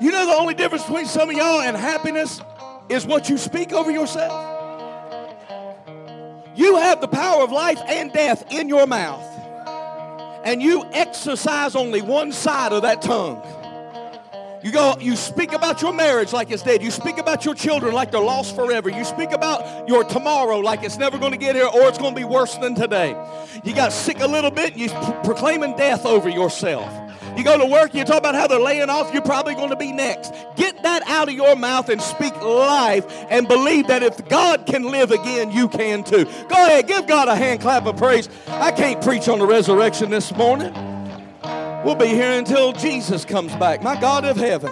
You know the only difference between some of y'all and happiness is what you speak over yourself. You have the power of life and death in your mouth, and you exercise only one side of that tongue. You go, you speak about your marriage like it's dead. You speak about your children like they're lost forever. You speak about your tomorrow like it's never going to get here or it's going to be worse than today. You got sick a little bit, and you proclaiming death over yourself. You go to work, you talk about how they're laying off, you're probably going to be next. Get that out of your mouth and speak life and believe that if God can live again, you can too. Go ahead, give God a hand clap of praise. I can't preach on the resurrection this morning. We'll be here until Jesus comes back. My God of heaven,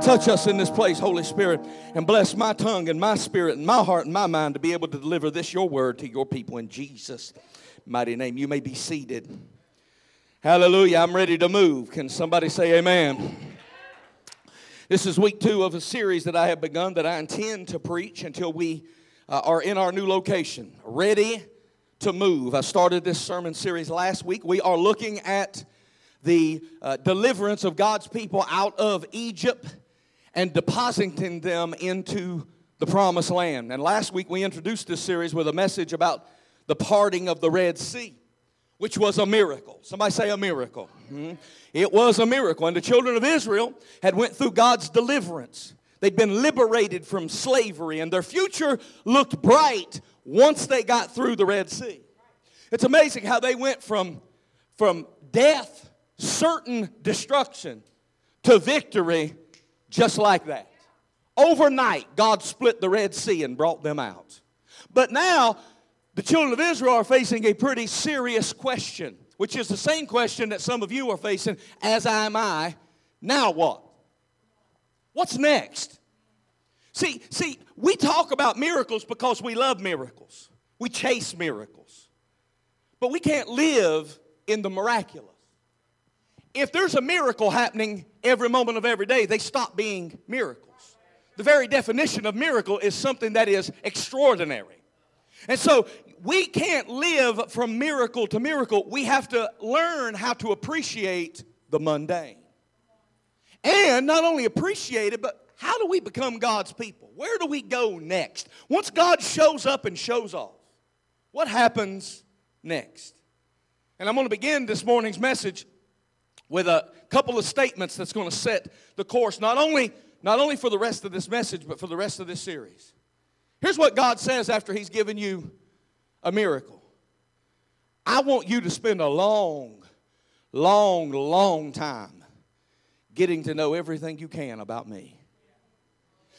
touch us in this place, Holy Spirit, and bless my tongue and my spirit and my heart and my mind to be able to deliver this, your word, to your people in Jesus' mighty name. You may be seated. Hallelujah. I'm ready to move. Can somebody say amen? This is week two of a series that I have begun that I intend to preach until we uh, are in our new location, ready to move. I started this sermon series last week. We are looking at the uh, deliverance of God's people out of Egypt and depositing them into the promised land. And last week we introduced this series with a message about the parting of the Red Sea which was a miracle. Somebody say a miracle. Mm-hmm. It was a miracle. And the children of Israel had went through God's deliverance. They'd been liberated from slavery and their future looked bright once they got through the Red Sea. It's amazing how they went from, from death, certain destruction, to victory just like that. Overnight, God split the Red Sea and brought them out. But now, the children of Israel are facing a pretty serious question, which is the same question that some of you are facing, as am I. Now what? What's next? See, see, we talk about miracles because we love miracles. We chase miracles. But we can't live in the miraculous. If there's a miracle happening every moment of every day, they stop being miracles. The very definition of miracle is something that is extraordinary. And so we can't live from miracle to miracle. We have to learn how to appreciate the mundane. And not only appreciate it, but how do we become God's people? Where do we go next? Once God shows up and shows off, what happens next? And I'm going to begin this morning's message with a couple of statements that's going to set the course, not only, not only for the rest of this message, but for the rest of this series. Here's what God says after He's given you a miracle. I want you to spend a long, long, long time getting to know everything you can about me.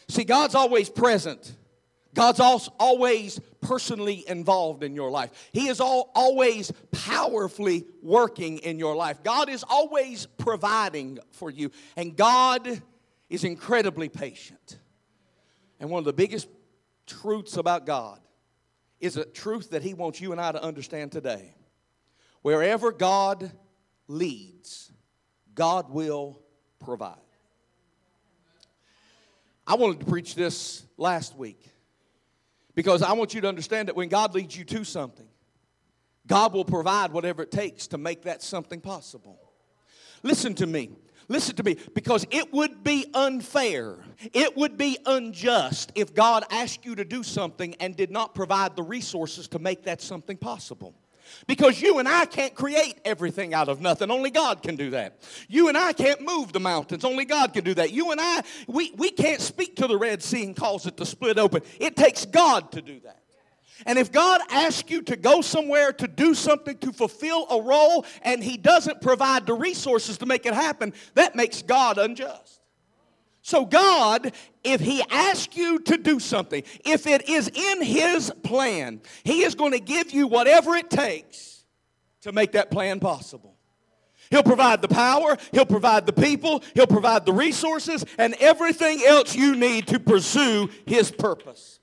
See, God's always present. God's always personally involved in your life. He is all, always powerfully working in your life. God is always providing for you. And God is incredibly patient. And one of the biggest truths about God is a truth that He wants you and I to understand today. Wherever God leads, God will provide. I wanted to preach this last week because I want you to understand that when God leads you to something, God will provide whatever it takes to make that something possible. Listen to me. Listen to me, because it would be unfair, it would be unjust if God asked you to do something and did not provide the resources to make that something possible. Because you and I can't create everything out of nothing. Only God can do that. You and I can't move the mountains. Only God can do that. You and I, we, we can't speak to the Red Sea and cause it to split open. It takes God to do that. And if God asks you to go somewhere to do something to fulfill a role and He doesn't provide the resources to make it happen, that makes God unjust. So, God, if He asks you to do something, if it is in His plan, He is going to give you whatever it takes to make that plan possible. He'll provide the power, He'll provide the people, He'll provide the resources, and everything else you need to pursue His purpose.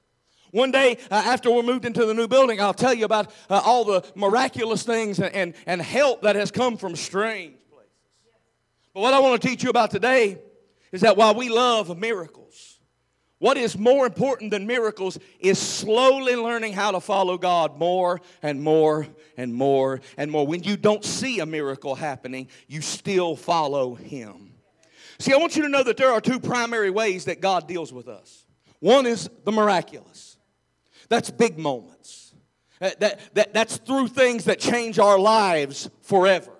One day, uh, after we're moved into the new building, I'll tell you about uh, all the miraculous things and, and, and help that has come from strange places. But what I want to teach you about today is that while we love miracles, what is more important than miracles is slowly learning how to follow God more and more and more and more. When you don't see a miracle happening, you still follow Him. See, I want you to know that there are two primary ways that God deals with us. One is the miraculous, that's big moments. That, that, that, that's through things that change our lives forever.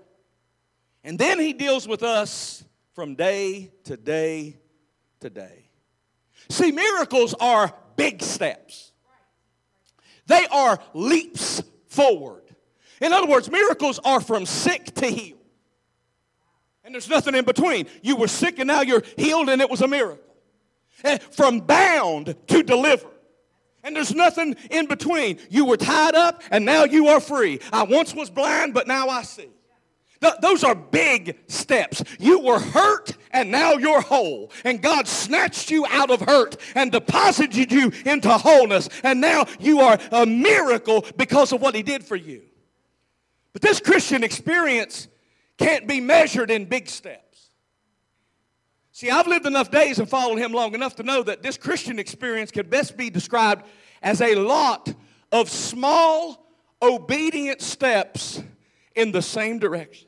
And then He deals with us from day to day to day. See, miracles are big steps, they are leaps forward. In other words, miracles are from sick to healed. And there's nothing in between. You were sick and now you're healed, and it was a miracle. And from bound to delivered. And there's nothing in between. You were tied up and now you are free. I once was blind, but now I see. Th- those are big steps. You were hurt and now you're whole. And God snatched you out of hurt and deposited you into wholeness. And now you are a miracle because of what He did for you. But this Christian experience can't be measured in big steps. See, I've lived enough days and followed him long enough to know that this Christian experience can best be described as a lot of small, obedient steps in the same direction.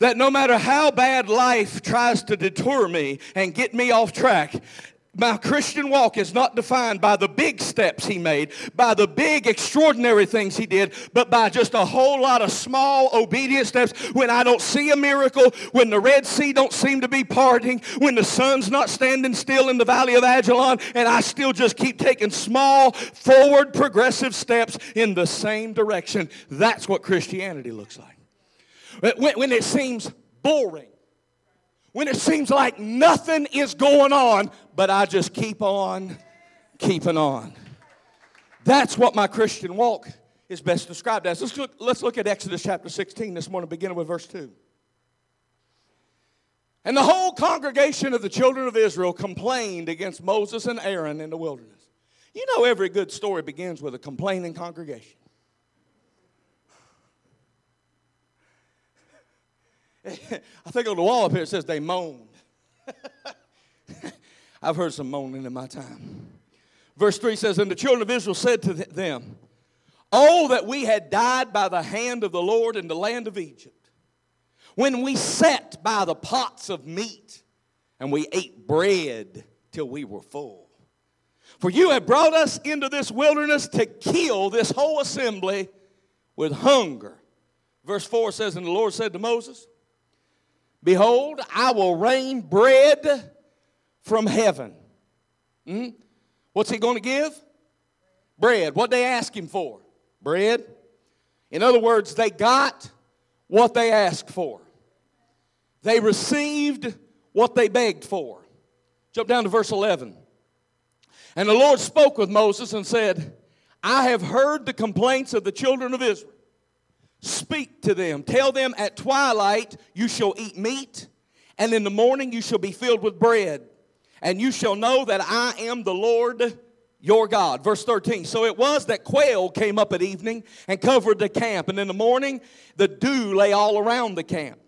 That no matter how bad life tries to detour me and get me off track, my Christian walk is not defined by the big steps he made, by the big extraordinary things he did, but by just a whole lot of small obedient steps when I don't see a miracle, when the Red Sea don't seem to be parting, when the sun's not standing still in the valley of Ajalon, and I still just keep taking small, forward, progressive steps in the same direction. That's what Christianity looks like. When, when it seems boring, when it seems like nothing is going on, but I just keep on keeping on. That's what my Christian walk is best described as. Let's look, let's look at Exodus chapter 16 this morning, beginning with verse 2. And the whole congregation of the children of Israel complained against Moses and Aaron in the wilderness. You know, every good story begins with a complaining congregation. I think on the wall up here it says they moaned. I've heard some moaning in my time. Verse 3 says, And the children of Israel said to them, Oh, that we had died by the hand of the Lord in the land of Egypt, when we sat by the pots of meat and we ate bread till we were full. For you have brought us into this wilderness to kill this whole assembly with hunger. Verse 4 says, And the Lord said to Moses, Behold, I will rain bread from heaven. Hmm? What's he going to give? Bread. What they ask him for? Bread. In other words, they got what they asked for. They received what they begged for. Jump down to verse 11. And the Lord spoke with Moses and said, I have heard the complaints of the children of Israel. Speak to them. Tell them at twilight you shall eat meat, and in the morning you shall be filled with bread. And you shall know that I am the Lord your God. Verse 13. So it was that quail came up at evening and covered the camp, and in the morning the dew lay all around the camp.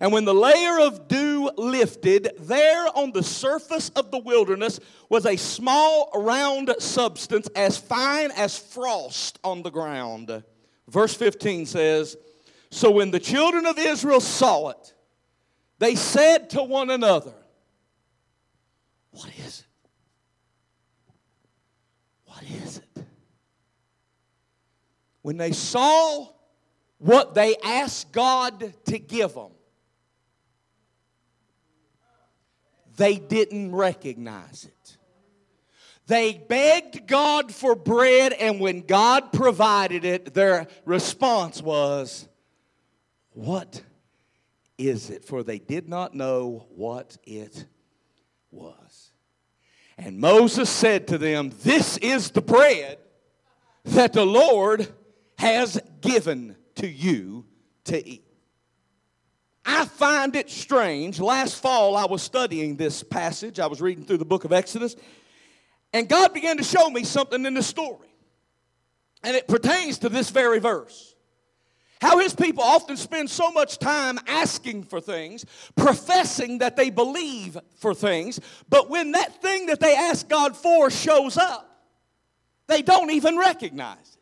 And when the layer of dew lifted, there on the surface of the wilderness was a small round substance as fine as frost on the ground. Verse 15 says, So when the children of Israel saw it, they said to one another, What is it? What is it? When they saw what they asked God to give them, they didn't recognize it. They begged God for bread, and when God provided it, their response was, What is it? For they did not know what it was. And Moses said to them, This is the bread that the Lord has given to you to eat. I find it strange. Last fall, I was studying this passage. I was reading through the book of Exodus. And God began to show me something in the story. And it pertains to this very verse. How his people often spend so much time asking for things, professing that they believe for things, but when that thing that they ask God for shows up, they don't even recognize.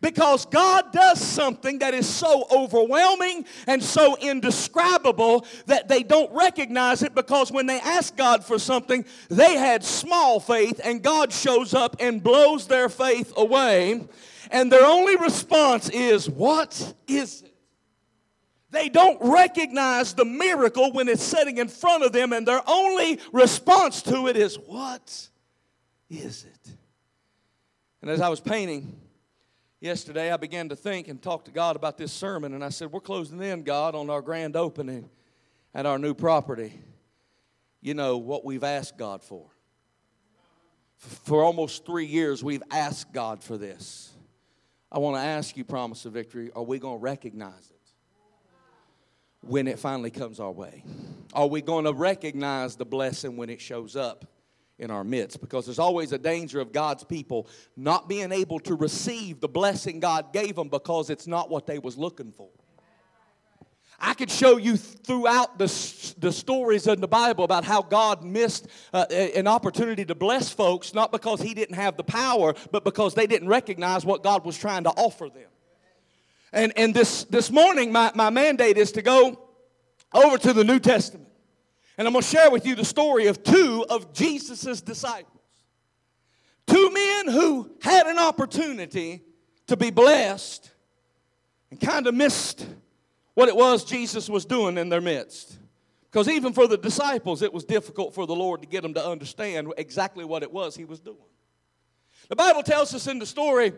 Because God does something that is so overwhelming and so indescribable that they don't recognize it because when they ask God for something, they had small faith and God shows up and blows their faith away. And their only response is, What is it? They don't recognize the miracle when it's sitting in front of them, and their only response to it is, What is it? And as I was painting, yesterday, I began to think and talk to God about this sermon, and I said, We're closing in, God, on our grand opening at our new property. You know what we've asked God for. For almost three years, we've asked God for this. I want to ask you, Promise of Victory, are we going to recognize it when it finally comes our way? Are we going to recognize the blessing when it shows up? In our midst because there's always a danger of God's people not being able to receive the blessing God gave them because it's not what they was looking for. I could show you throughout the, the stories in the Bible about how God missed uh, an opportunity to bless folks, not because He didn't have the power, but because they didn't recognize what God was trying to offer them. And, and this, this morning, my, my mandate is to go over to the New Testament. And I'm going to share with you the story of two of Jesus' disciples. Two men who had an opportunity to be blessed and kind of missed what it was Jesus was doing in their midst. Because even for the disciples, it was difficult for the Lord to get them to understand exactly what it was he was doing. The Bible tells us in the story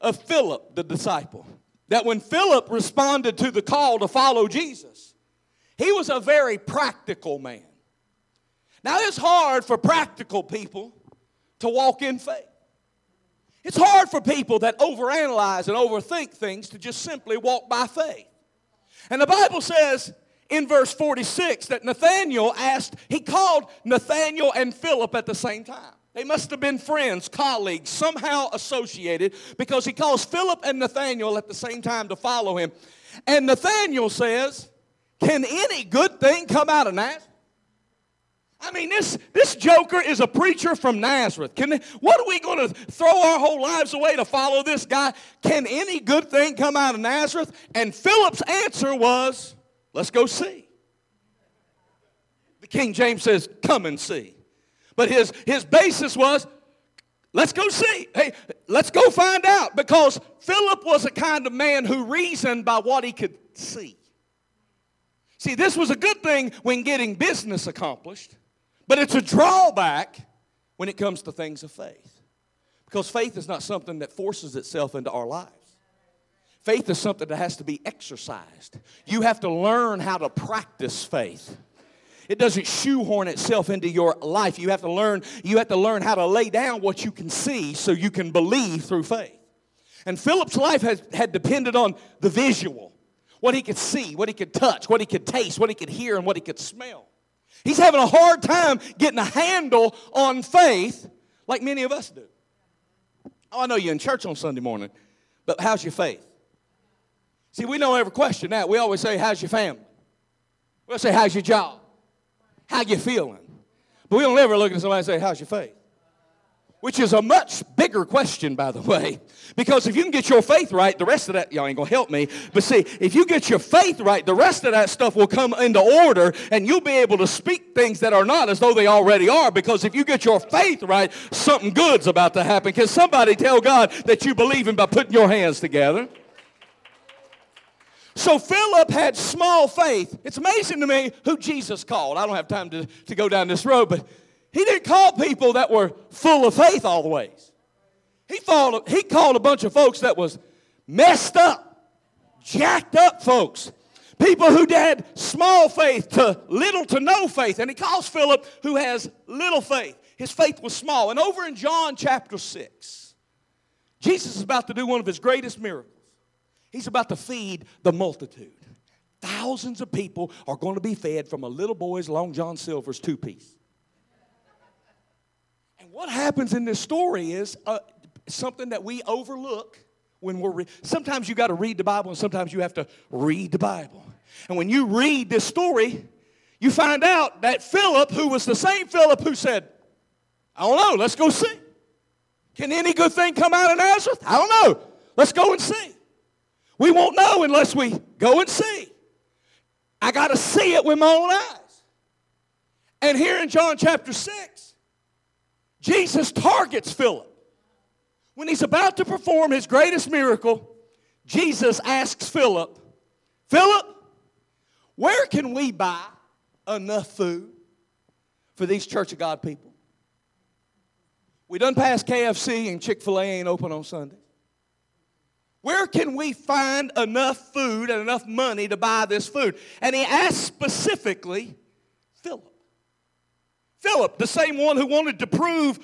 of Philip, the disciple, that when Philip responded to the call to follow Jesus, he was a very practical man. Now, it's hard for practical people to walk in faith. It's hard for people that overanalyze and overthink things to just simply walk by faith. And the Bible says in verse 46 that Nathaniel asked, he called Nathaniel and Philip at the same time. They must have been friends, colleagues, somehow associated because he calls Philip and Nathaniel at the same time to follow him. And Nathaniel says, can any good thing come out of Nazareth? I mean, this, this joker is a preacher from Nazareth. Can, what are we going to throw our whole lives away to follow this guy? Can any good thing come out of Nazareth? And Philip's answer was, let's go see. The King James says, come and see. But his, his basis was, let's go see. Hey, let's go find out. Because Philip was a kind of man who reasoned by what he could see. See, this was a good thing when getting business accomplished, but it's a drawback when it comes to things of faith. Because faith is not something that forces itself into our lives. Faith is something that has to be exercised. You have to learn how to practice faith. It doesn't shoehorn itself into your life. You have to learn, you have to learn how to lay down what you can see so you can believe through faith. And Philip's life has, had depended on the visual what he could see, what he could touch, what he could taste, what he could hear, and what he could smell. He's having a hard time getting a handle on faith like many of us do. Oh, I know you're in church on Sunday morning, but how's your faith? See, we don't ever question that. We always say, How's your family? We'll say, How's your job? How you feeling? But we don't ever look at somebody and say, How's your faith? Which is a much bigger question, by the way. Because if you can get your faith right, the rest of that, y'all ain't gonna help me. But see, if you get your faith right, the rest of that stuff will come into order and you'll be able to speak things that are not as though they already are. Because if you get your faith right, something good's about to happen. Can somebody tell God that you believe Him by putting your hands together? So Philip had small faith. It's amazing to me who Jesus called. I don't have time to, to go down this road, but he didn't call people that were full of faith all the ways. He, followed, he called a bunch of folks that was messed up, jacked up folks. People who had small faith to little to no faith. And he calls Philip who has little faith. His faith was small. And over in John chapter 6, Jesus is about to do one of his greatest miracles. He's about to feed the multitude. Thousands of people are going to be fed from a little boy's Long John Silver's two piece what happens in this story is uh, something that we overlook when we're re- sometimes you got to read the bible and sometimes you have to read the bible and when you read this story you find out that philip who was the same philip who said i don't know let's go see can any good thing come out of nazareth i don't know Let's go and see. We won't know unless we go and see. I got to see it with my own eyes. And here in John chapter 6, Jesus targets Philip. When he's about to perform his greatest miracle, Jesus asks Philip, Philip, where can we buy enough food for these Church of God people? We done passed KFC and Chick fil A ain't open on Sunday. Where can we find enough food and enough money to buy this food? And he asked specifically Philip. Philip, the same one who wanted to prove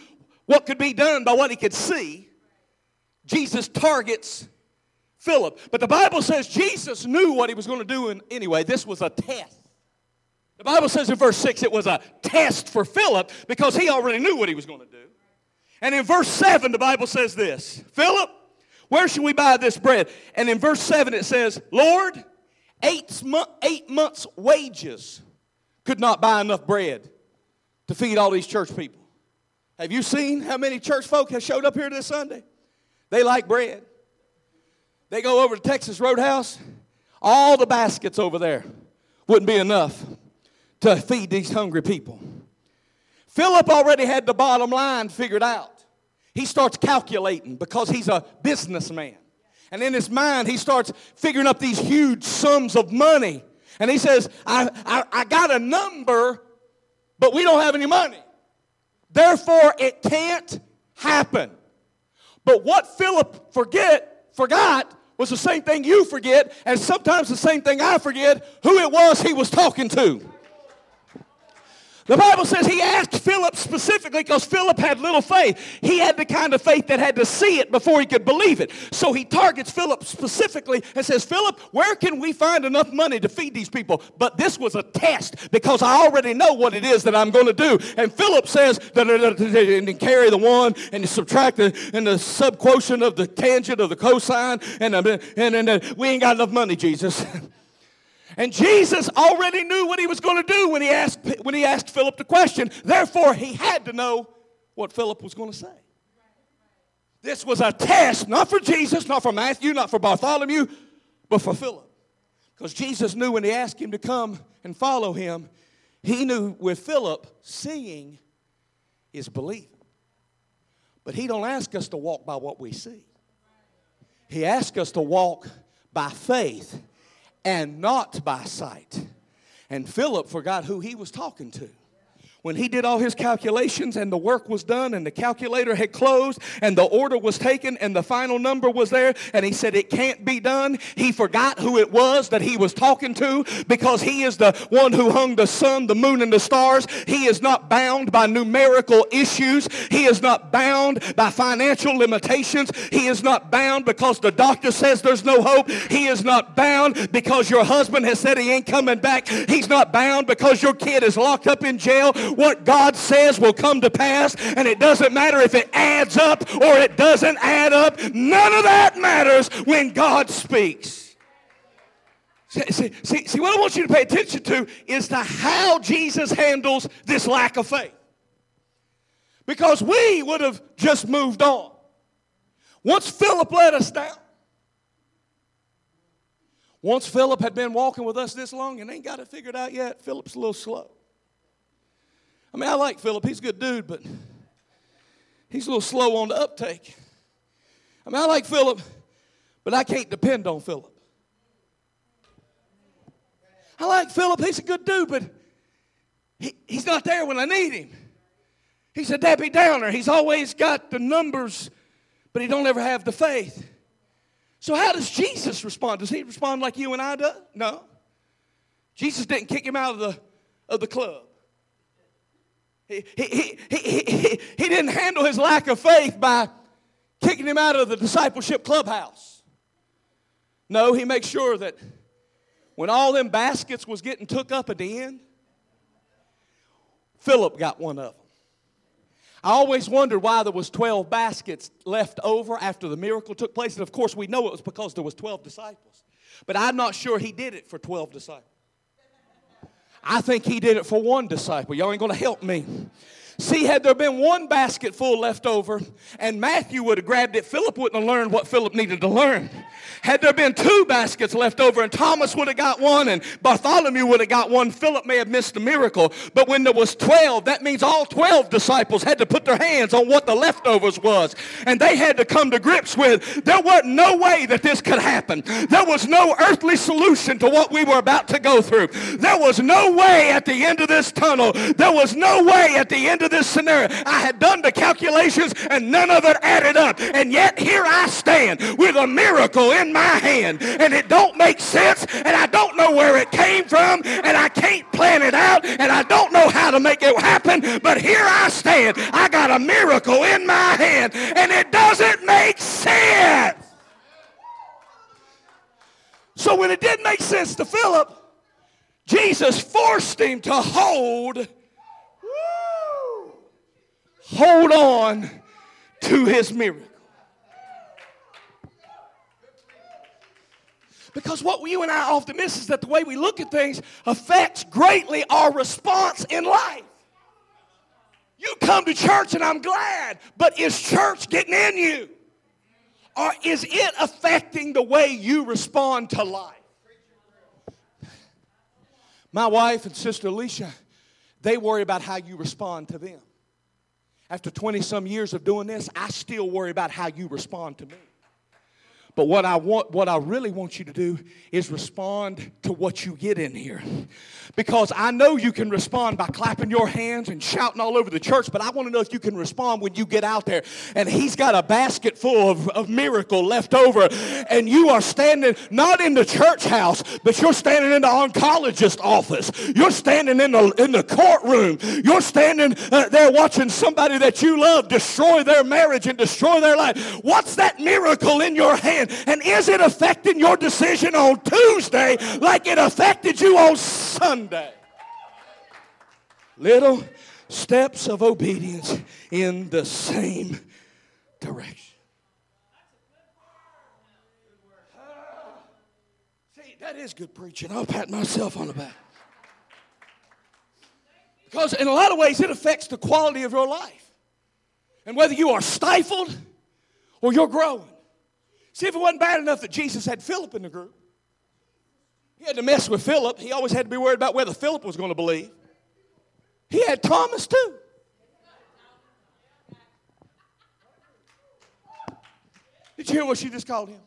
what could be done by what he could see, Jesus targets Philip. But the Bible says Jesus knew what he was going to do and anyway. This was a test. The Bible says in verse 6 it was a test for Philip because he already knew what he was going to do. And in verse 7, the Bible says this Philip, where should we buy this bread? And in verse 7, it says, Lord, eight, eight months' wages could not buy enough bread to feed all these church people. Have you seen how many church folk have showed up here this Sunday? They like bread. They go over to Texas Roadhouse, all the baskets over there wouldn't be enough to feed these hungry people. Philip already had the bottom line figured out. He starts calculating because he's a businessman. And in his mind, he starts figuring up these huge sums of money. And he says, I, I, I got a number, but we don't have any money. Therefore, it can't happen. But what Philip forget, forgot was the same thing you forget, and sometimes the same thing I forget who it was he was talking to. The Bible says he asked Philip specifically because Philip had little faith. He had the kind of faith that had to see it before he could believe it. So he targets Philip specifically and says, Philip, where can we find enough money to feed these people? But this was a test because I already know what it is that I'm going to do. And Philip says, and carry the one and subtract the, and the subquotient of the tangent of the cosine, and, and, and, and we ain't got enough money, Jesus. And Jesus already knew what he was going to do when he asked, when he asked Philip the question. Therefore, he had to know what Philip was going to say. This was a test, not for Jesus, not for Matthew, not for Bartholomew, but for Philip. Because Jesus knew when he asked him to come and follow him, he knew with Philip, seeing is believing. But he don't ask us to walk by what we see. He asks us to walk by faith and not by sight. And Philip forgot who he was talking to when he did all his calculations and the work was done and the calculator had closed and the order was taken and the final number was there and he said it can't be done, he forgot who it was that he was talking to because he is the one who hung the sun, the moon, and the stars. He is not bound by numerical issues. He is not bound by financial limitations. He is not bound because the doctor says there's no hope. He is not bound because your husband has said he ain't coming back. He's not bound because your kid is locked up in jail what God says will come to pass, and it doesn't matter if it adds up or it doesn't add up. None of that matters when God speaks. See, see, see, what I want you to pay attention to is to how Jesus handles this lack of faith. Because we would have just moved on. Once Philip let us down, once Philip had been walking with us this long and ain't got it figured out yet, Philip's a little slow. I mean, I like Philip. He's a good dude, but he's a little slow on the uptake. I mean, I like Philip, but I can't depend on Philip. I like Philip. He's a good dude, but he, he's not there when I need him. He's a Debbie Downer. He's always got the numbers, but he don't ever have the faith. So how does Jesus respond? Does he respond like you and I do? No. Jesus didn't kick him out of the, of the club. He, he, he, he, he didn't handle his lack of faith by kicking him out of the discipleship clubhouse. No, he makes sure that when all them baskets was getting took up at the end, Philip got one of them. I always wondered why there was 12 baskets left over after the miracle took place. And of course, we know it was because there was 12 disciples. But I'm not sure he did it for 12 disciples. I think he did it for one disciple. Y'all ain't going to help me. See, had there been one basket full left over and Matthew would have grabbed it, Philip wouldn't have learned what Philip needed to learn. Had there been two baskets left over and Thomas would have got one and Bartholomew would have got one, Philip may have missed the miracle. But when there was 12, that means all 12 disciples had to put their hands on what the leftovers was. And they had to come to grips with there wasn't no way that this could happen. There was no earthly solution to what we were about to go through. There was no way at the end of this tunnel. There was no way at the end of this scenario. I had done the calculations and none of it added up. And yet here I stand with a miracle in my hand. And it don't make sense and I don't know where it came from and I can't plan it out and I don't know how to make it happen. But here I stand. I got a miracle in my hand and it doesn't make sense. So when it didn't make sense to Philip, Jesus forced him to hold, hold on to his miracle. Because what you and I often miss is that the way we look at things affects greatly our response in life. You come to church and I'm glad, but is church getting in you? Or is it affecting the way you respond to life? My wife and sister Alicia, they worry about how you respond to them. After 20 some years of doing this, I still worry about how you respond to me. But what I want, what I really want you to do is respond to what you get in here. Because I know you can respond by clapping your hands and shouting all over the church, but I want to know if you can respond when you get out there and he's got a basket full of, of miracle left over, and you are standing not in the church house, but you're standing in the oncologist office. You're standing in the in the courtroom. You're standing uh, there watching somebody that you love destroy their marriage and destroy their life. What's that miracle in your hand? And is it affecting your decision on Tuesday like it affected you on Sunday? Little steps of obedience in the same direction. See, that is good preaching. I'll pat myself on the back. Because in a lot of ways, it affects the quality of your life. And whether you are stifled or you're growing. See, if it wasn't bad enough that Jesus had Philip in the group, he had to mess with Philip. He always had to be worried about whether Philip was going to believe. He had Thomas too. Did you hear what she just called him?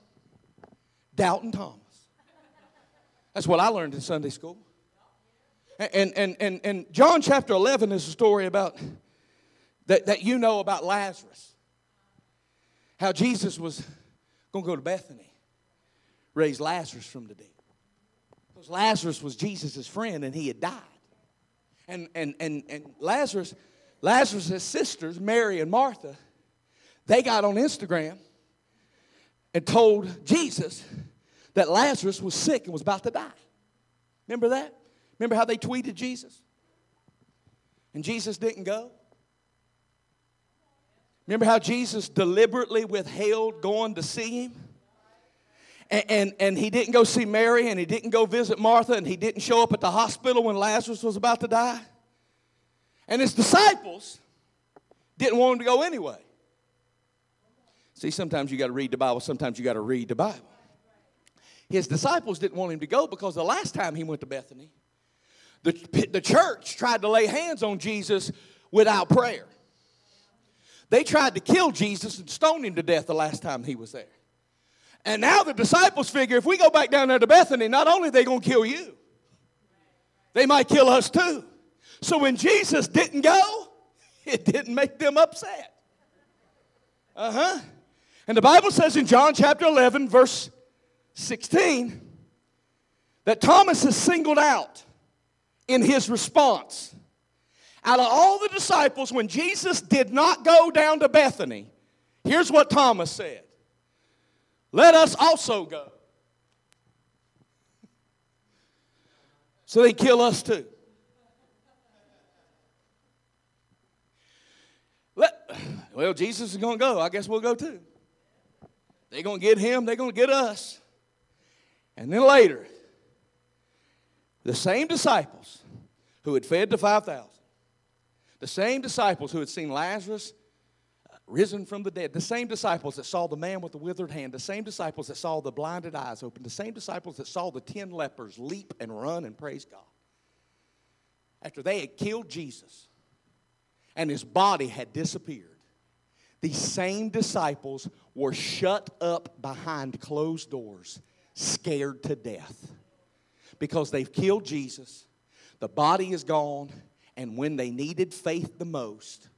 Doubting Thomas. That's what I learned in Sunday school. And, and, and, and John chapter 11 is a story about that, that you know about Lazarus. How Jesus was going to go to Bethany, raise Lazarus from the dead. Because Lazarus was Jesus' friend and he had died. And, and, and, and Lazarus, Lazarus' sisters, Mary and Martha, they got on Instagram and told Jesus that Lazarus was sick and was about to die. Remember that? Remember how they tweeted Jesus? And Jesus didn't go? Remember how Jesus deliberately withheld going to see him? And, and, and, he didn't go see Mary and he didn't go visit Martha and he didn't show up at the hospital when Lazarus was about to die. And his disciples didn't want him to go anyway. See, sometimes you got to read the Bible, sometimes you got to read the Bible. His disciples didn't want him to go because the last time he went to Bethany, the, the church tried to lay hands on Jesus without prayer. They tried to kill Jesus and stone him to death the last time he was there. And now the disciples figure if we go back down there to Bethany, not only are they going to kill you, they might kill us too. So when Jesus didn't go, it didn't make them upset. Uh huh. And the Bible says in John chapter 11, verse 16, that Thomas is singled out in his response. Out of all the disciples, when Jesus did not go down to Bethany, here's what Thomas said Let us also go. So they kill us too. Let, well, Jesus is going to go. I guess we'll go too. They're going to get him, they're going to get us. And then later, the same disciples who had fed the 5,000 The same disciples who had seen Lazarus uh, risen from the dead, the same disciples that saw the man with the withered hand, the same disciples that saw the blinded eyes open, the same disciples that saw the ten lepers leap and run and praise God. After they had killed Jesus and his body had disappeared, these same disciples were shut up behind closed doors, scared to death because they've killed Jesus, the body is gone, and when they needed faith the most,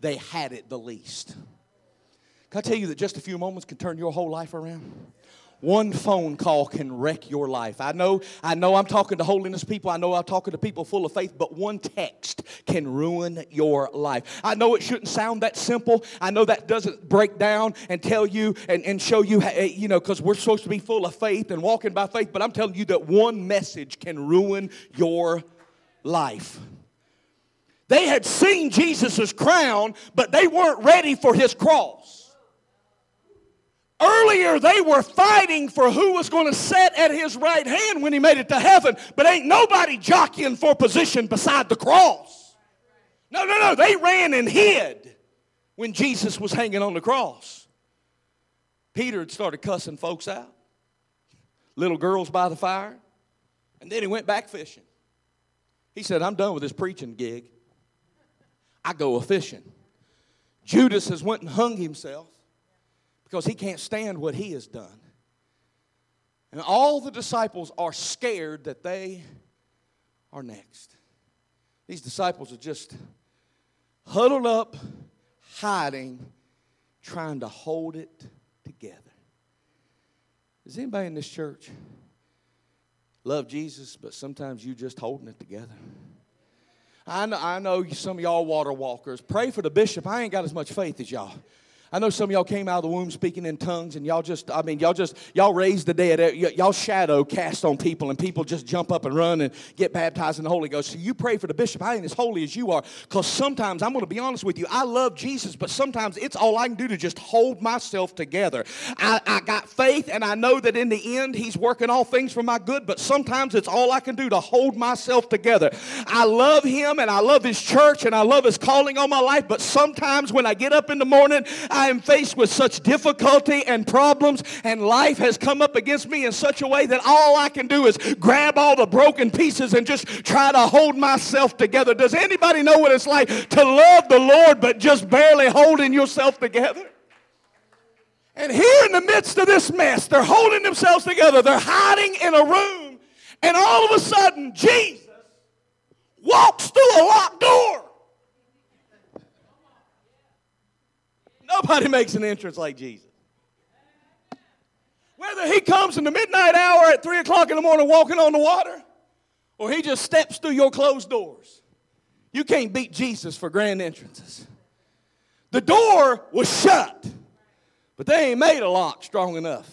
they had it the least. Can I tell you that just a few moments can turn your whole life around? One phone call can wreck your life. I know, I know I'm talking to holiness people. I know I'm talking to people full of faith, but one text can ruin your life. I know it shouldn't sound that simple. I know that doesn't break down and tell you and, and show you, eh, you know, because we're supposed to be full of faith and walking by faith, but I'm telling you that one message can ruin your life. They had seen Jesus' crown, but they weren't ready for his cross. Earlier, they were fighting for who was going to sit at his right hand when he made it to heaven, but ain't nobody jockeying for position beside the cross. No, no, no. They ran and hid when Jesus was hanging on the cross. Peter had started cussing folks out, little girls by the fire, and then he went back fishing. He said, I'm done with this preaching gig. I go a fishing. Judas has went and hung himself because he can't stand what he has done. And all the disciples are scared that they are next. These disciples are just huddled up, hiding, trying to hold it together. Is anybody in this church love Jesus, but sometimes you just holding it together? I know, I know some of y'all water walkers. Pray for the bishop. I ain't got as much faith as y'all. I know some of y'all came out of the womb speaking in tongues, and y'all just, I mean, y'all just, y'all raised the dead. Y'all shadow cast on people, and people just jump up and run and get baptized in the Holy Ghost. So you pray for the bishop. I ain't as holy as you are, because sometimes, I'm going to be honest with you, I love Jesus, but sometimes it's all I can do to just hold myself together. I, I got faith, and I know that in the end, He's working all things for my good, but sometimes it's all I can do to hold myself together. I love Him, and I love His church, and I love His calling on my life, but sometimes when I get up in the morning, I am faced with such difficulty and problems, and life has come up against me in such a way that all I can do is grab all the broken pieces and just try to hold myself together. Does anybody know what it's like to love the Lord but just barely holding yourself together? And here in the midst of this mess, they're holding themselves together. They're hiding in a room. And all of a sudden, Jesus walks through a locked door. Nobody makes an entrance like Jesus. Whether he comes in the midnight hour at 3 o'clock in the morning walking on the water, or he just steps through your closed doors, you can't beat Jesus for grand entrances. The door was shut, but they ain't made a lock strong enough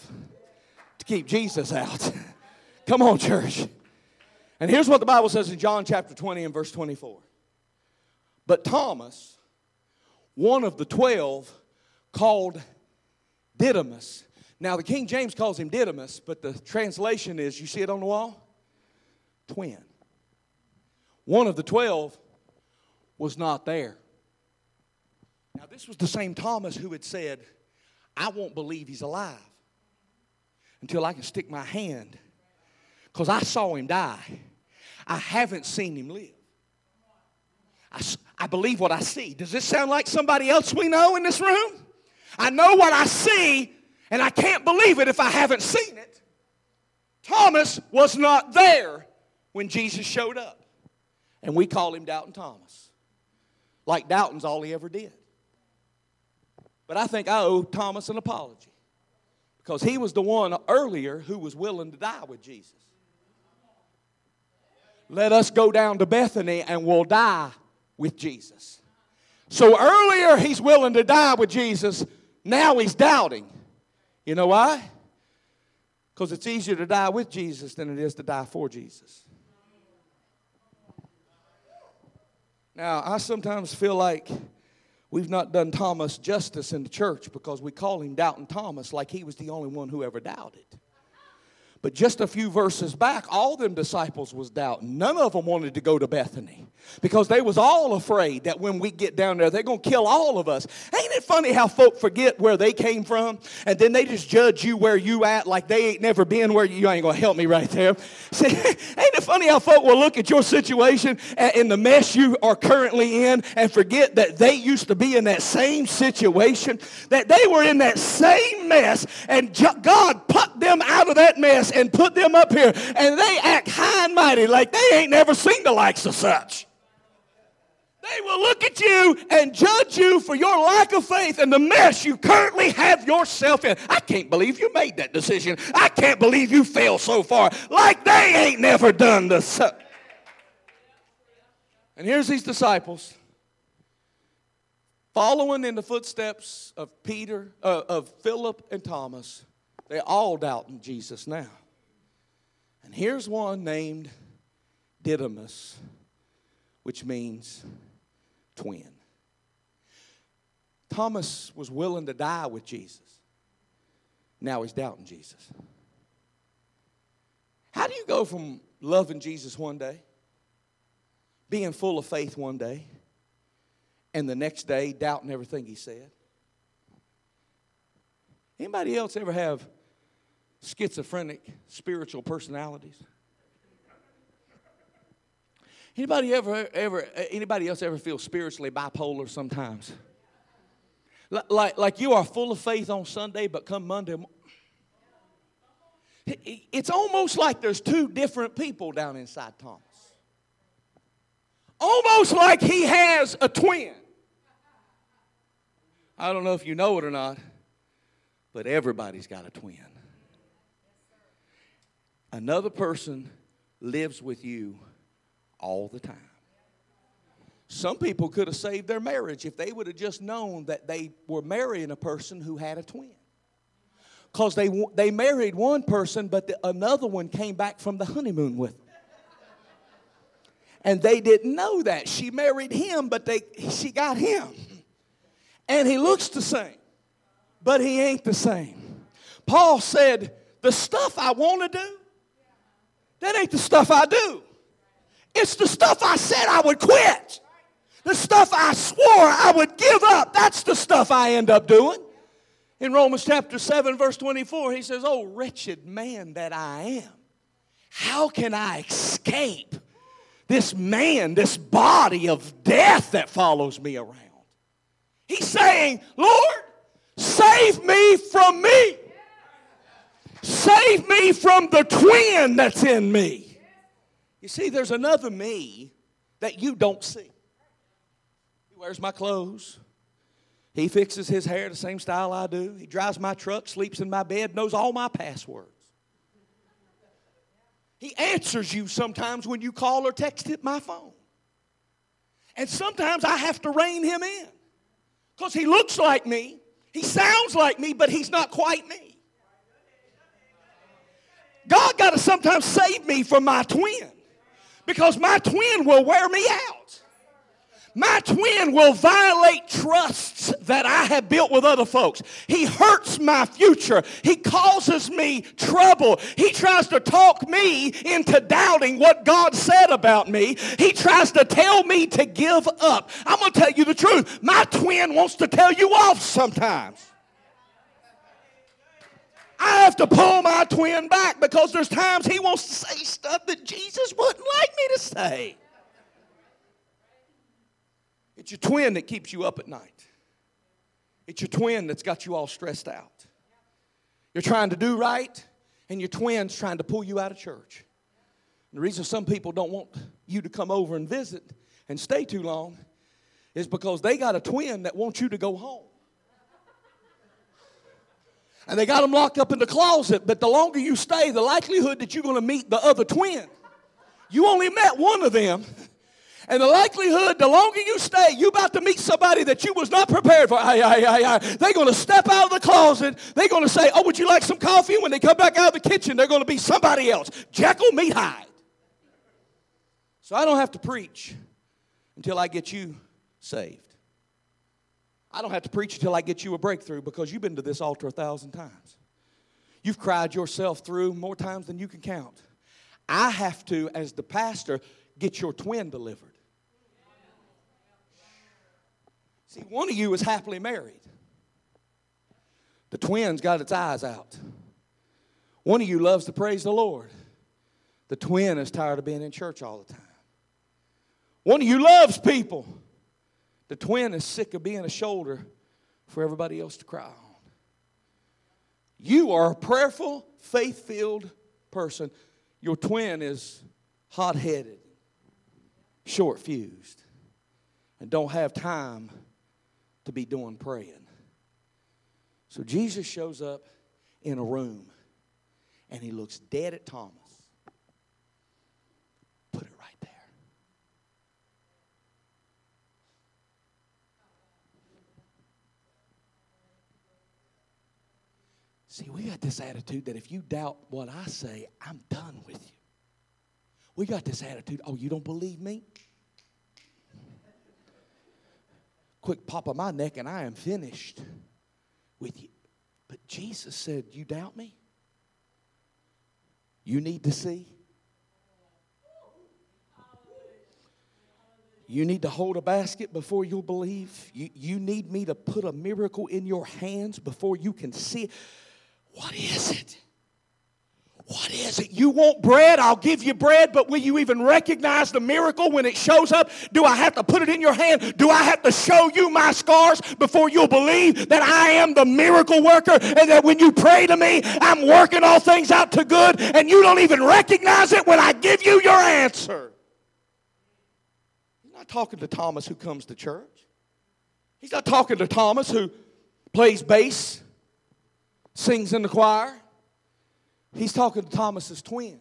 to keep Jesus out. Come on, church. And here's what the Bible says in John chapter 20 and verse 24. But Thomas, one of the twelve, called Didymus. Now, the King James calls him Didymus, but the translation is you see it on the wall? Twin. One of the twelve was not there. Now, this was the same Thomas who had said, I won't believe he's alive until I can stick my hand because I saw him die. I haven't seen him live. I, I believe what I see. Does this sound like somebody else we know in this room? I know what I see, and I can't believe it if I haven't seen it. Thomas was not there when Jesus showed up. And we call him Doubting Thomas. Like Doubting's all he ever did. But I think I owe Thomas an apology. Because he was the one earlier who was willing to die with Jesus. Let us go down to Bethany and we'll die with Jesus. So earlier he's willing to die with Jesus. Now he's doubting. You know why? Because it's easier to die with Jesus than it is to die for Jesus. Now, I sometimes feel like we've not done Thomas justice in the church because we call him Doubting Thomas like he was the only one who ever doubted. But just a few verses back, all them disciples was doubting. None of them wanted to go to Bethany because they was all afraid that when we get down there, they're going to kill all of us. Ain't it funny how folk forget where they came from and then they just judge you where you at like they ain't never been where you, you ain't going to help me right there. See, ain't it funny how folk will look at your situation and the mess you are currently in and forget that they used to be in that same situation, that they were in that same mess and God put them out of that mess and put them up here, and they act high and mighty like they ain't never seen the likes of such. They will look at you and judge you for your lack of faith and the mess you currently have yourself in. I can't believe you made that decision. I can't believe you fell so far. Like they ain't never done the so. And here's these disciples following in the footsteps of Peter, uh, of Philip and Thomas. They all doubting Jesus now. And here's one named Didymus, which means twin. Thomas was willing to die with Jesus. Now he's doubting Jesus. How do you go from loving Jesus one day, being full of faith one day, and the next day doubting everything he said? Anybody else ever have schizophrenic spiritual personalities? Anybody ever ever anybody else ever feel spiritually bipolar sometimes? Like, like you are full of faith on Sunday, but come Monday, it's almost like there's two different people down inside Thomas. Almost like he has a twin. I don't know if you know it or not, but everybody's got a twin. Another person lives with you all the time. Some people could have saved their marriage if they would have just known that they were marrying a person who had a twin. Because they, they married one person, but the, another one came back from the honeymoon with them. And they didn't know that. She married him, but they, she got him. And he looks the same, but he ain't the same. Paul said, The stuff I want to do, that ain't the stuff I do. It's the stuff I said I would quit. The stuff I swore I would give up. That's the stuff I end up doing. In Romans chapter 7, verse 24, he says, Oh, wretched man that I am, how can I escape this man, this body of death that follows me around? He's saying, Lord, save me from me. Save me from the twin that's in me. You see, there's another me that you don't see. He wears my clothes. He fixes his hair the same style I do. He drives my truck, sleeps in my bed, knows all my passwords. He answers you sometimes when you call or text hit my phone. And sometimes I have to rein him in because he looks like me, he sounds like me, but he's not quite me. God got to sometimes save me from my twin because my twin will wear me out. My twin will violate trusts that I have built with other folks. He hurts my future. He causes me trouble. He tries to talk me into doubting what God said about me. He tries to tell me to give up. I'm going to tell you the truth. My twin wants to tell you off sometimes. I have to pull my twin back because there's times he wants to say stuff that Jesus wouldn't like me to say. It's your twin that keeps you up at night. It's your twin that's got you all stressed out. You're trying to do right, and your twin's trying to pull you out of church. And the reason some people don't want you to come over and visit and stay too long is because they got a twin that wants you to go home and they got them locked up in the closet. But the longer you stay, the likelihood that you're going to meet the other twin. You only met one of them. And the likelihood, the longer you stay, you're about to meet somebody that you was not prepared for. Aye, aye, aye, aye. They're going to step out of the closet. They're going to say, oh, would you like some coffee? When they come back out of the kitchen, they're going to be somebody else. Jekyll meet Hyde. So I don't have to preach until I get you saved. I don't have to preach until I get you a breakthrough because you've been to this altar a thousand times. You've cried yourself through more times than you can count. I have to, as the pastor, get your twin delivered. See, one of you is happily married. The twin's got its eyes out. One of you loves to praise the Lord. The twin is tired of being in church all the time. One of you loves people. The twin is sick of being a shoulder for everybody else to cry on. You are a prayerful, faith filled person. Your twin is hot headed, short fused, and don't have time to be doing praying. So Jesus shows up in a room and he looks dead at Thomas. Put it right there. See, we got this attitude that if you doubt what I say, I'm done with you. We got this attitude, oh, you don't believe me? quick pop of my neck and I am finished with you. But Jesus said, You doubt me? You need to see? You need to hold a basket before you'll believe. You, you need me to put a miracle in your hands before you can see. What is it? What is it? You want bread? I'll give you bread, but will you even recognize the miracle when it shows up? Do I have to put it in your hand? Do I have to show you my scars before you'll believe that I am the miracle worker and that when you pray to me, I'm working all things out to good and you don't even recognize it when I give you your answer? He's not talking to Thomas who comes to church. He's not talking to Thomas who plays bass, sings in the choir. He's talking to Thomas's twin,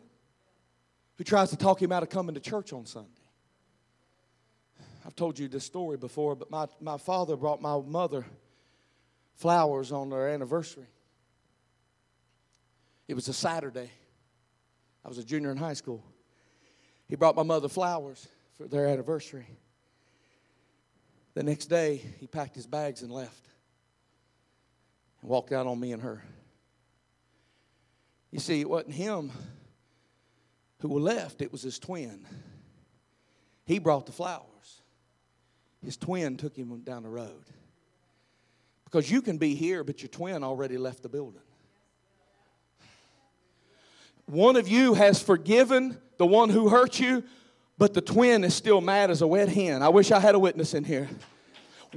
who tries to talk him out of coming to church on Sunday. I've told you this story before, but my, my father brought my mother flowers on their anniversary. It was a Saturday. I was a junior in high school. He brought my mother flowers for their anniversary. The next day, he packed his bags and left and walked out on me and her. You see, it wasn't him who left, it was his twin. He brought the flowers. His twin took him down the road. Because you can be here, but your twin already left the building. One of you has forgiven the one who hurt you, but the twin is still mad as a wet hen. I wish I had a witness in here.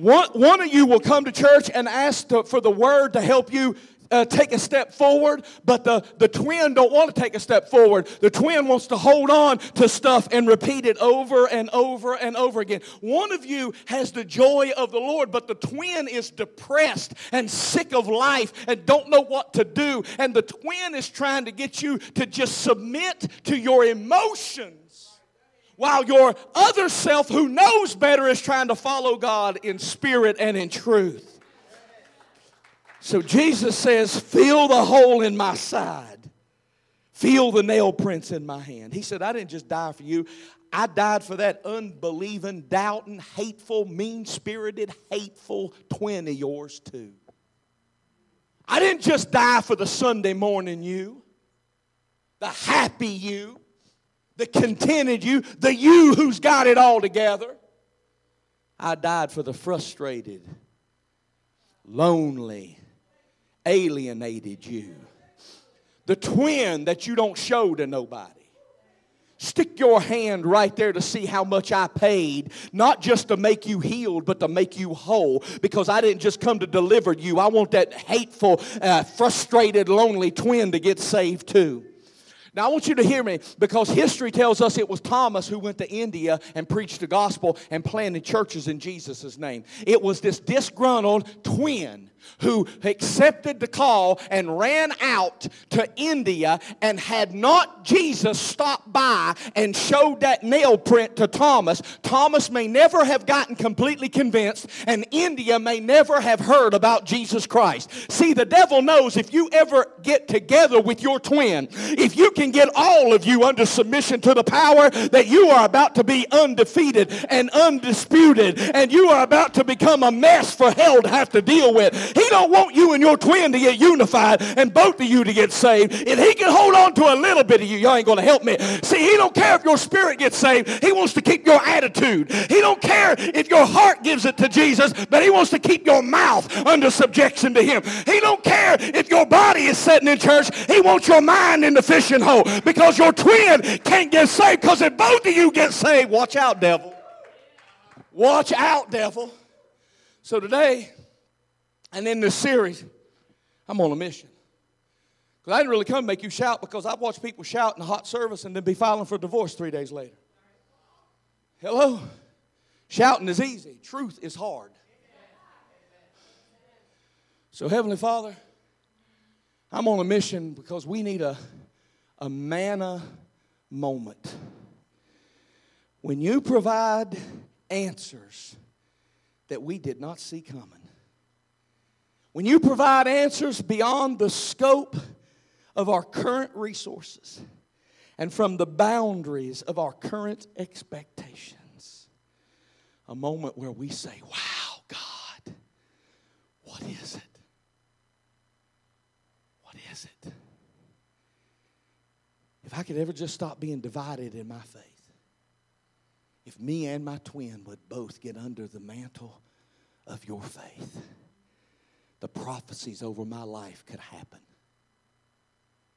One, one of you will come to church and ask to, for the word to help you uh, take a step forward, but the, the twin don't want to take a step forward. The twin wants to hold on to stuff and repeat it over and over and over again. One of you has the joy of the Lord, but the twin is depressed and sick of life and don't know what to do. And the twin is trying to get you to just submit to your emotions while your other self, who knows better, is trying to follow God in spirit and in truth. So Jesus says, Feel the hole in my side. Feel the nail prints in my hand. He said, I didn't just die for you. I died for that unbelieving, doubting, hateful, mean spirited, hateful twin of yours, too. I didn't just die for the Sunday morning you, the happy you, the contented you, the you who's got it all together. I died for the frustrated, lonely, alienated you. The twin that you don't show to nobody. Stick your hand right there to see how much I paid, not just to make you healed, but to make you whole. Because I didn't just come to deliver you. I want that hateful, uh, frustrated, lonely twin to get saved too. Now, I want you to hear me because history tells us it was Thomas who went to India and preached the gospel and planted churches in Jesus' name. It was this disgruntled twin who accepted the call and ran out to India and had not Jesus stopped by and showed that nail print to Thomas, Thomas may never have gotten completely convinced and India may never have heard about Jesus Christ. See, the devil knows if you ever get together with your twin, if you can get all of you under submission to the power that you are about to be undefeated and undisputed and you are about to become a mess for hell to have to deal with. He don't want you and your twin to get unified and both of you to get saved. If he can hold on to a little bit of you, y'all ain't going to help me. See, he don't care if your spirit gets saved. He wants to keep your attitude. He don't care if your heart gives it to Jesus, but he wants to keep your mouth under subjection to him. He don't care if your body is sitting in church. He wants your mind in the fishing hole because your twin can't get saved because if both of you get saved, watch out, devil. Watch out, devil. So today, and in this series, I'm on a mission. Because I didn't really come to make you shout because I've watched people shout in a hot service and then be filing for divorce three days later. Hello? Shouting is easy, truth is hard. So, Heavenly Father, I'm on a mission because we need a, a manna moment. When you provide answers that we did not see coming, when you provide answers beyond the scope of our current resources and from the boundaries of our current expectations, a moment where we say, Wow, God, what is it? is it? If I could ever just stop being divided in my faith, if me and my twin would both get under the mantle of your faith, the prophecies over my life could happen.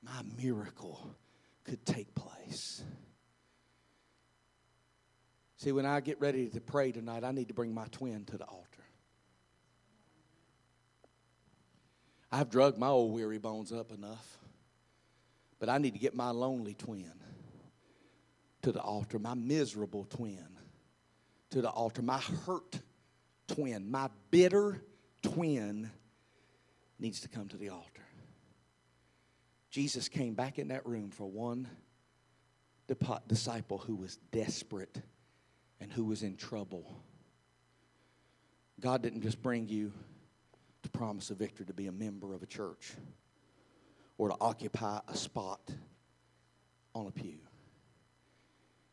My miracle could take place. See, when I get ready to pray tonight, I need to bring my twin to the altar. I've drugged my old weary bones up enough. But I need to get my lonely twin to the altar, my miserable twin to the altar, my hurt twin, my bitter twin needs to come to the altar. Jesus came back in that room for one disciple who was desperate and who was in trouble. God didn't just bring you to Promise of Victory to be a member of a church or to occupy a spot on a pew.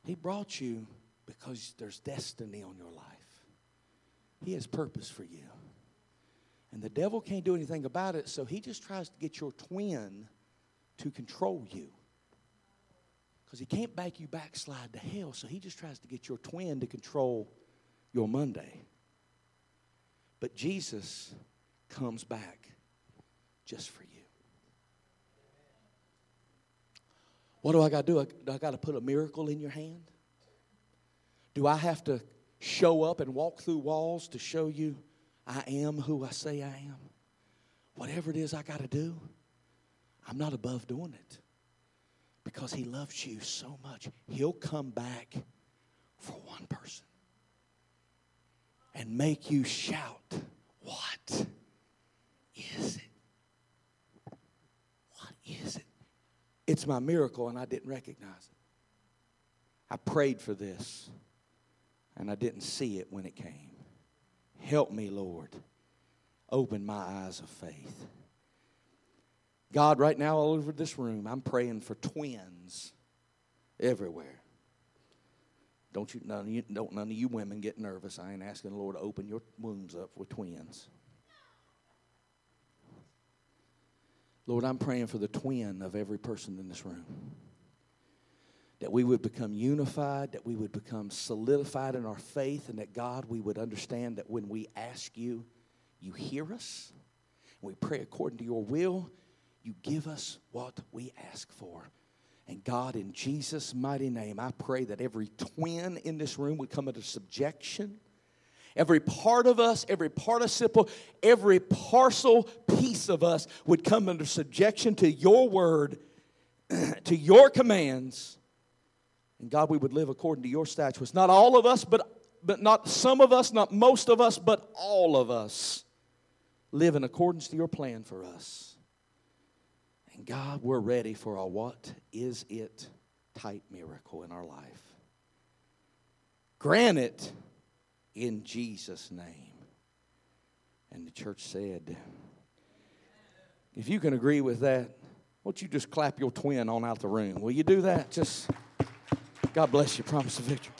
He brought you because there's destiny on your life. He has purpose for you. And the devil can't do anything about it, so he just tries to get your twin to control you. Because he can't back you backslide to hell, so he just tries to get your twin to control your Monday. But Jesus comes back just for you. What do I got to do? Do I got to put a miracle in your hand? Do I have to show up and walk through walls to show you I am who I say I am? Whatever it is I got to do, I'm not above doing it because He loves you so much. He'll come back for one person and make you shout, What? is it? What is it? It's my miracle, and I didn't recognize it. I prayed for this, and I didn't see it when it came. Help me, Lord. Open my eyes of faith. God, right now, all over this room, I'm praying for twins everywhere. Don't you, none of you, don't none of you women get nervous. I ain't asking the Lord to open your wombs up with twins. Lord, I'm praying for the twin of every person in this room. That we would become unified, that we would become solidified in our faith, and that God, we would understand that when we ask you, you hear us. We pray according to your will, you give us what we ask for. And God, in Jesus' mighty name, I pray that every twin in this room would come into subjection Every part of us, every participle, every parcel piece of us would come under subjection to your word, to your commands. And God, we would live according to your statutes. Not all of us, but, but not some of us, not most of us, but all of us live in accordance to your plan for us. And God, we're ready for a what is it type miracle in our life. Grant it in Jesus' name. And the church said, if you can agree with that, Won't you just clap your twin on out the room? Will you do that? Just God bless you. Promise of victory.